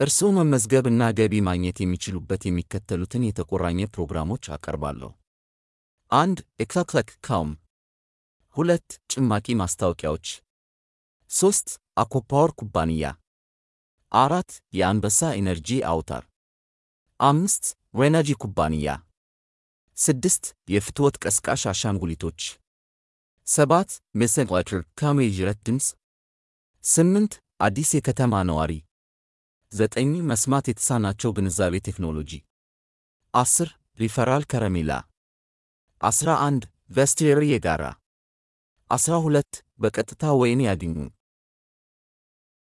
እርስዎ መመዝገብ እና ገቢ ማግኘት የሚችሉበት የሚከተሉትን የተቆራኘ ፕሮግራሞች አቀርባለሁ። አንድ ኤክሳክለክ ካውም፣ ሁለት ጭማቂ ማስታወቂያዎች፣ ሦስት አኮፓወር ኩባንያ፣ አራት የአንበሳ ኢነርጂ አውታር፣ አምስት ሬነርጂ ኩባንያ፣ ስድስት የፍትወት ቀስቃሽ አሻንጉሊቶች፣ ሰባት ሜሴንጀር ከሜዥረት ድምፅ፣ ስምንት አዲስ የከተማ ነዋሪ፣ ዘጠኝ መስማት የተሳናቸው ግንዛቤ ቴክኖሎጂ፣ አስር ሪፈራል ከረሜላ፣ አስራ አንድ ቬስቲሪ የጋራ፣ አስራ ሁለት በቀጥታ ወይን ያግኙ።